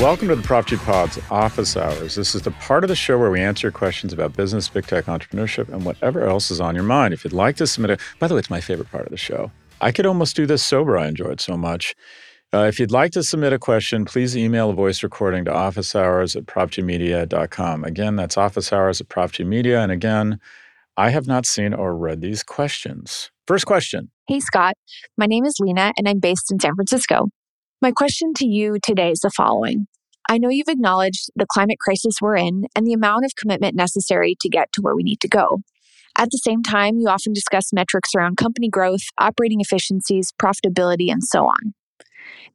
Welcome to the Prop Pod's Office Hours. This is the part of the show where we answer your questions about business, big tech, entrepreneurship, and whatever else is on your mind. If you'd like to submit a, by the way, it's my favorite part of the show. I could almost do this sober. I enjoy it so much. Uh, if you'd like to submit a question, please email a voice recording to officehours at profgmedia.com. Again, that's officehours at profgmedia. And again, I have not seen or read these questions. First question. Hey, Scott. My name is Lena, and I'm based in San Francisco. My question to you today is the following. I know you've acknowledged the climate crisis we're in and the amount of commitment necessary to get to where we need to go. At the same time, you often discuss metrics around company growth, operating efficiencies, profitability, and so on.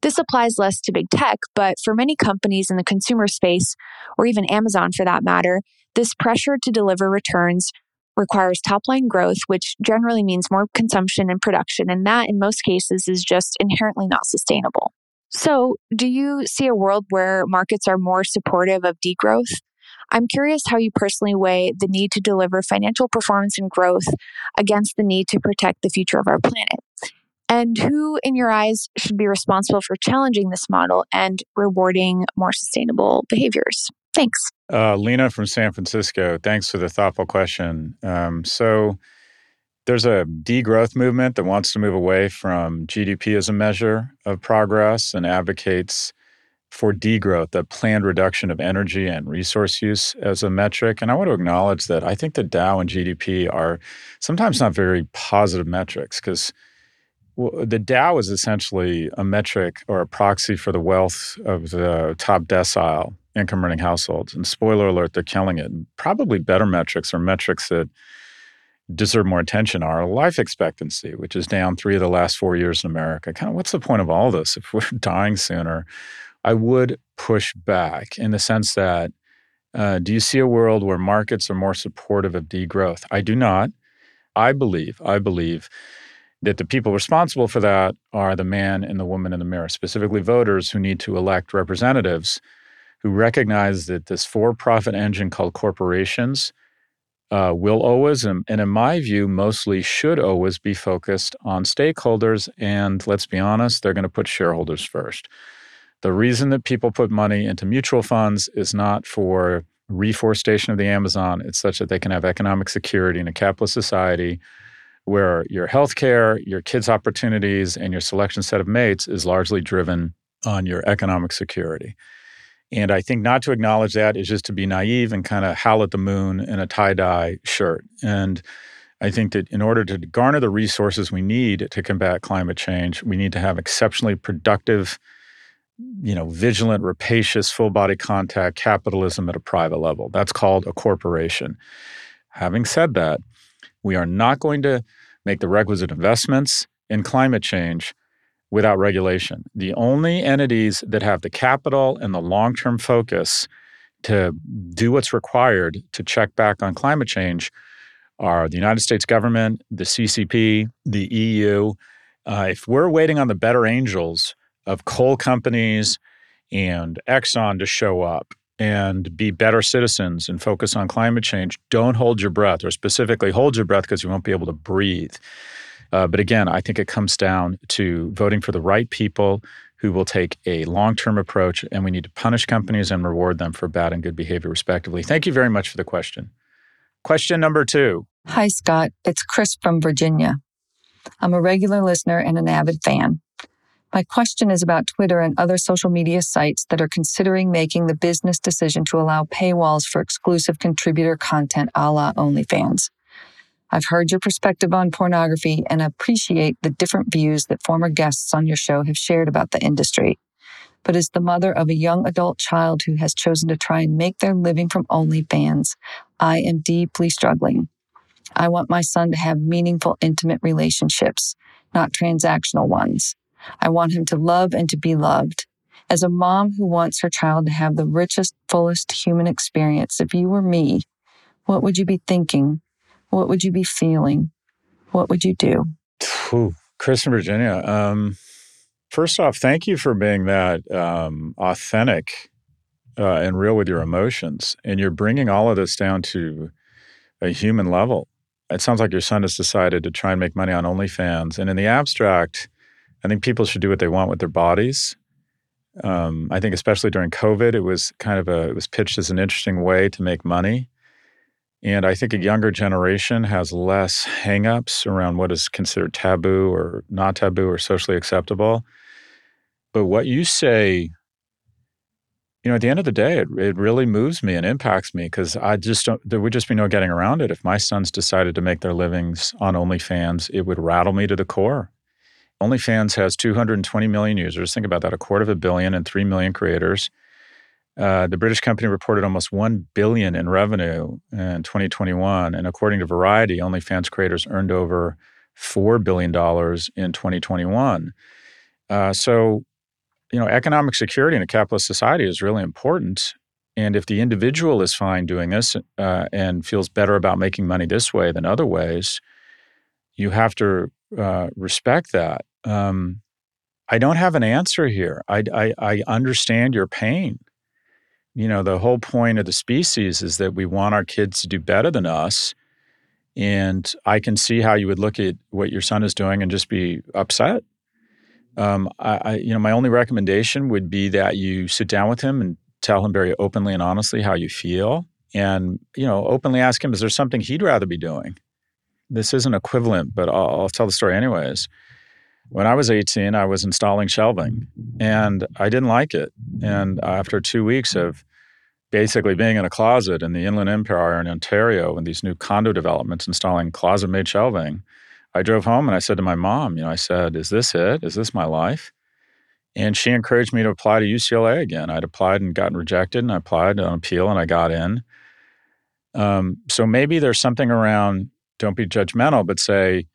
This applies less to big tech, but for many companies in the consumer space, or even Amazon for that matter, this pressure to deliver returns requires top line growth, which generally means more consumption and production, and that in most cases is just inherently not sustainable. So, do you see a world where markets are more supportive of degrowth? I'm curious how you personally weigh the need to deliver financial performance and growth against the need to protect the future of our planet. And who, in your eyes, should be responsible for challenging this model and rewarding more sustainable behaviors? Thanks. Uh, Lena from San Francisco, thanks for the thoughtful question. Um, so, there's a degrowth movement that wants to move away from GDP as a measure of progress and advocates for degrowth, the planned reduction of energy and resource use as a metric. And I want to acknowledge that I think the Dow and GDP are sometimes not very positive metrics because the Dow is essentially a metric or a proxy for the wealth of the top decile income earning households. And spoiler alert, they're killing it. Probably better metrics are metrics that deserve more attention are life expectancy, which is down three of the last four years in America. Kind of what's the point of all this if we're dying sooner? I would push back in the sense that uh, do you see a world where markets are more supportive of degrowth? I do not. I believe, I believe that the people responsible for that are the man and the woman in the mirror, specifically voters who need to elect representatives who recognize that this for profit engine called corporations uh, will always, and, and in my view, mostly should always be focused on stakeholders. And let's be honest, they're going to put shareholders first. The reason that people put money into mutual funds is not for reforestation of the Amazon. It's such that they can have economic security in a capitalist society where your healthcare, your kids' opportunities, and your selection set of mates is largely driven on your economic security. And I think not to acknowledge that is just to be naive and kind of howl at the moon in a tie dye shirt. And I think that in order to garner the resources we need to combat climate change, we need to have exceptionally productive, you know, vigilant, rapacious, full body contact capitalism at a private level. That's called a corporation. Having said that, we are not going to make the requisite investments in climate change without regulation. The only entities that have the capital and the long term focus to do what's required to check back on climate change are the United States government, the CCP, the EU. Uh, if we're waiting on the better angels of coal companies and Exxon to show up and be better citizens and focus on climate change, don't hold your breath, or specifically hold your breath because you won't be able to breathe. Uh, but again, I think it comes down to voting for the right people who will take a long term approach, and we need to punish companies and reward them for bad and good behavior, respectively. Thank you very much for the question. Question number two. Hi, Scott. It's Chris from Virginia. I'm a regular listener and an avid fan. My question is about Twitter and other social media sites that are considering making the business decision to allow paywalls for exclusive contributor content a la OnlyFans. I've heard your perspective on pornography and appreciate the different views that former guests on your show have shared about the industry. But as the mother of a young adult child who has chosen to try and make their living from OnlyFans, I am deeply struggling. I want my son to have meaningful, intimate relationships, not transactional ones. I want him to love and to be loved. As a mom who wants her child to have the richest, fullest human experience, if you were me, what would you be thinking? What would you be feeling? What would you do? Ooh, Chris in Virginia. Um, first off, thank you for being that um, authentic uh, and real with your emotions. And you're bringing all of this down to a human level. It sounds like your son has decided to try and make money on OnlyFans. And in the abstract, I think people should do what they want with their bodies. Um, I think especially during COVID, it was kind of a it was pitched as an interesting way to make money. And I think a younger generation has less hangups around what is considered taboo or not taboo or socially acceptable. But what you say, you know, at the end of the day, it, it really moves me and impacts me because I just don't, there would just be no getting around it. If my sons decided to make their livings on OnlyFans, it would rattle me to the core. OnlyFans has 220 million users. Think about that a quarter of a billion and 3 million creators. Uh, the British company reported almost 1 billion in revenue in 2021. And according to Variety, OnlyFans creators earned over $4 billion in 2021. Uh, so, you know, economic security in a capitalist society is really important. And if the individual is fine doing this uh, and feels better about making money this way than other ways, you have to uh, respect that. Um, I don't have an answer here. I, I, I understand your pain you know, the whole point of the species is that we want our kids to do better than us. And I can see how you would look at what your son is doing and just be upset. Um, I, I, you know, my only recommendation would be that you sit down with him and tell him very openly and honestly how you feel, and you know, openly ask him, is there something he'd rather be doing? This isn't equivalent, but I'll, I'll tell the story anyways. When I was 18, I was installing shelving and I didn't like it. And after two weeks of basically being in a closet in the Inland Empire in Ontario in these new condo developments installing closet made shelving, I drove home and I said to my mom, you know, I said, is this it? Is this my life? And she encouraged me to apply to UCLA again. I'd applied and gotten rejected, and I applied on appeal and I got in. Um, so maybe there's something around don't be judgmental, but say,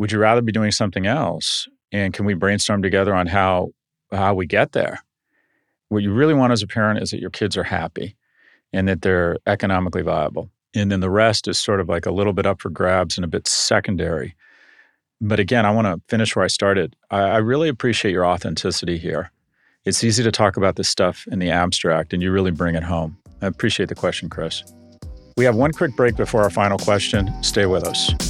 would you rather be doing something else? And can we brainstorm together on how how we get there? What you really want as a parent is that your kids are happy and that they're economically viable. And then the rest is sort of like a little bit up for grabs and a bit secondary. But again, I want to finish where I started. I, I really appreciate your authenticity here. It's easy to talk about this stuff in the abstract, and you really bring it home. I appreciate the question, Chris. We have one quick break before our final question. Stay with us.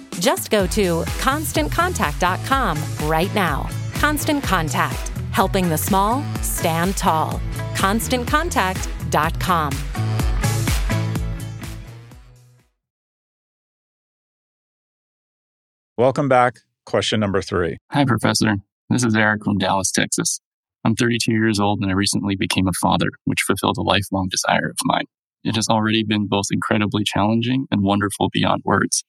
Just go to constantcontact.com right now. Constant Contact, helping the small stand tall. ConstantContact.com. Welcome back. Question number three. Hi, Professor. This is Eric from Dallas, Texas. I'm 32 years old and I recently became a father, which fulfilled a lifelong desire of mine. It has already been both incredibly challenging and wonderful beyond words.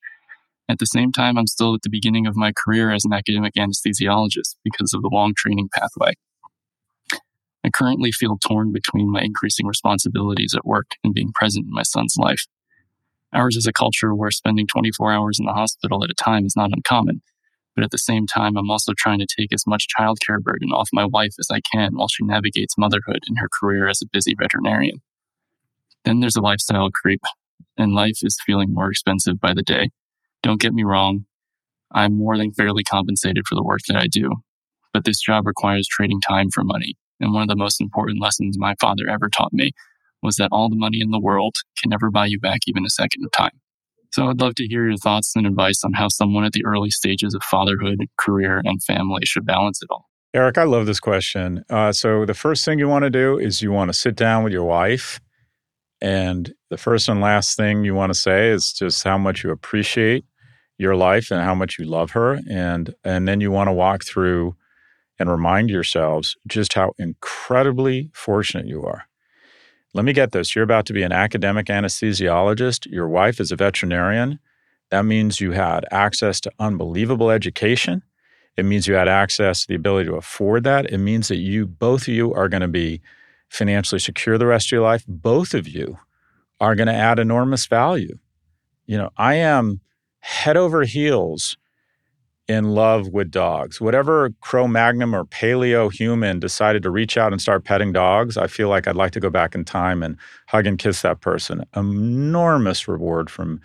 At the same time, I'm still at the beginning of my career as an academic anesthesiologist because of the long training pathway. I currently feel torn between my increasing responsibilities at work and being present in my son's life. Ours is a culture where spending 24 hours in the hospital at a time is not uncommon, but at the same time, I'm also trying to take as much childcare burden off my wife as I can while she navigates motherhood and her career as a busy veterinarian. Then there's a lifestyle creep, and life is feeling more expensive by the day. Don't get me wrong, I'm more than fairly compensated for the work that I do, but this job requires trading time for money. And one of the most important lessons my father ever taught me was that all the money in the world can never buy you back even a second of time. So I'd love to hear your thoughts and advice on how someone at the early stages of fatherhood, career, and family should balance it all. Eric, I love this question. Uh, so the first thing you want to do is you want to sit down with your wife and the first and last thing you want to say is just how much you appreciate your life and how much you love her. And, and then you want to walk through and remind yourselves just how incredibly fortunate you are. Let me get this. You're about to be an academic anesthesiologist. Your wife is a veterinarian. That means you had access to unbelievable education. It means you had access to the ability to afford that. It means that you, both of you, are going to be financially secure the rest of your life, both of you are going to add enormous value. You know, I am head over heels in love with dogs. Whatever Cro Magnon or paleo human decided to reach out and start petting dogs, I feel like I'd like to go back in time and hug and kiss that person. Enormous reward from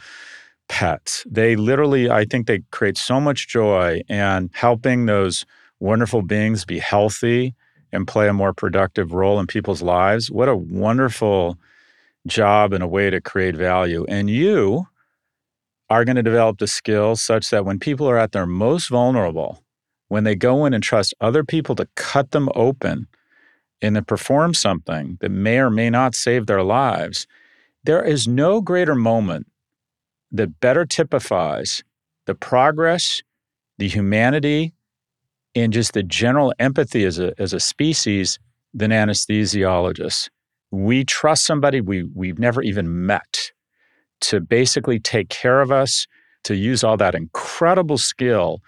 pets. They literally, I think they create so much joy and helping those wonderful beings be healthy and play a more productive role in people's lives. What a wonderful job and a way to create value. And you are going to develop the skills such that when people are at their most vulnerable, when they go in and trust other people to cut them open and to perform something that may or may not save their lives, there is no greater moment that better typifies the progress, the humanity, and just the general empathy as a, as a species than anesthesiologists. We trust somebody we, we've never even met to basically take care of us, to use all that incredible skill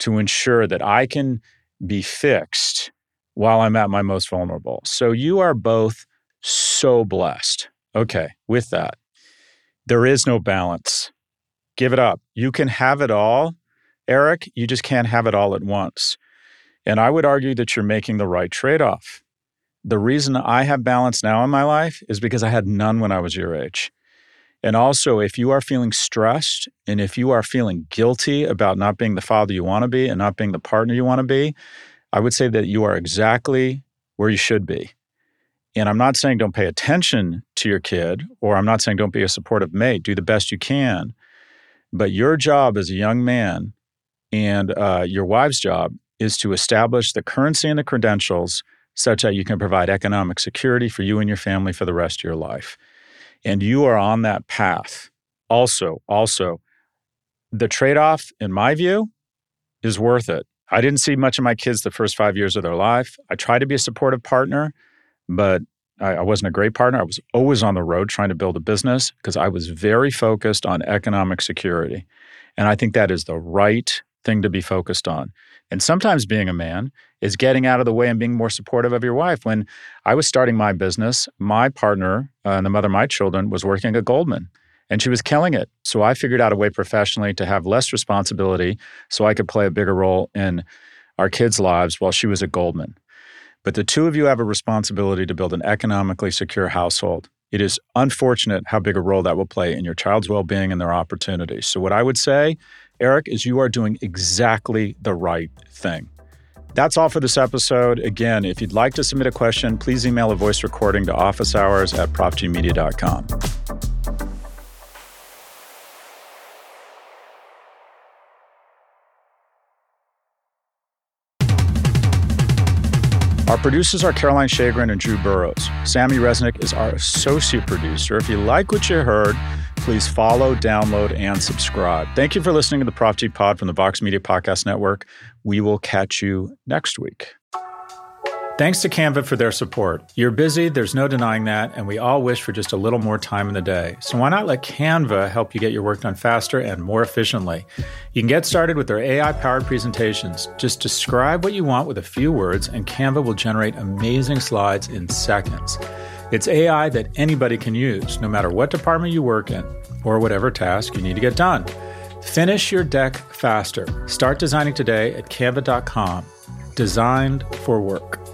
to ensure that I can be fixed while I'm at my most vulnerable. So you are both so blessed. Okay, with that, there is no balance. Give it up. You can have it all, Eric. You just can't have it all at once. And I would argue that you're making the right trade off. The reason I have balance now in my life is because I had none when I was your age. And also, if you are feeling stressed and if you are feeling guilty about not being the father you want to be and not being the partner you want to be, I would say that you are exactly where you should be. And I'm not saying don't pay attention to your kid, or I'm not saying don't be a supportive mate. Do the best you can. But your job as a young man and uh, your wife's job is to establish the currency and the credentials such that you can provide economic security for you and your family for the rest of your life. And you are on that path. Also, also, the trade off, in my view, is worth it. I didn't see much of my kids the first five years of their life. I tried to be a supportive partner, but I, I wasn't a great partner. I was always on the road trying to build a business because I was very focused on economic security. And I think that is the right thing to be focused on. And sometimes being a man is getting out of the way and being more supportive of your wife. When I was starting my business, my partner uh, and the mother of my children was working at Goldman and she was killing it. So I figured out a way professionally to have less responsibility so I could play a bigger role in our kids' lives while she was at Goldman. But the two of you have a responsibility to build an economically secure household. It is unfortunate how big a role that will play in your child's well being and their opportunities. So, what I would say Eric, is you are doing exactly the right thing. That's all for this episode. Again, if you'd like to submit a question, please email a voice recording to officehours at profgmedia.com. Our producers are Caroline Shagrin and Drew Burrows. Sammy Resnick is our associate producer. If you like what you heard, please follow, download, and subscribe. Thank you for listening to the Prof G Pod from the Vox Media Podcast Network. We will catch you next week. Thanks to Canva for their support. You're busy, there's no denying that, and we all wish for just a little more time in the day. So why not let Canva help you get your work done faster and more efficiently? You can get started with their AI powered presentations. Just describe what you want with a few words, and Canva will generate amazing slides in seconds. It's AI that anybody can use, no matter what department you work in or whatever task you need to get done. Finish your deck faster. Start designing today at canva.com. Designed for work.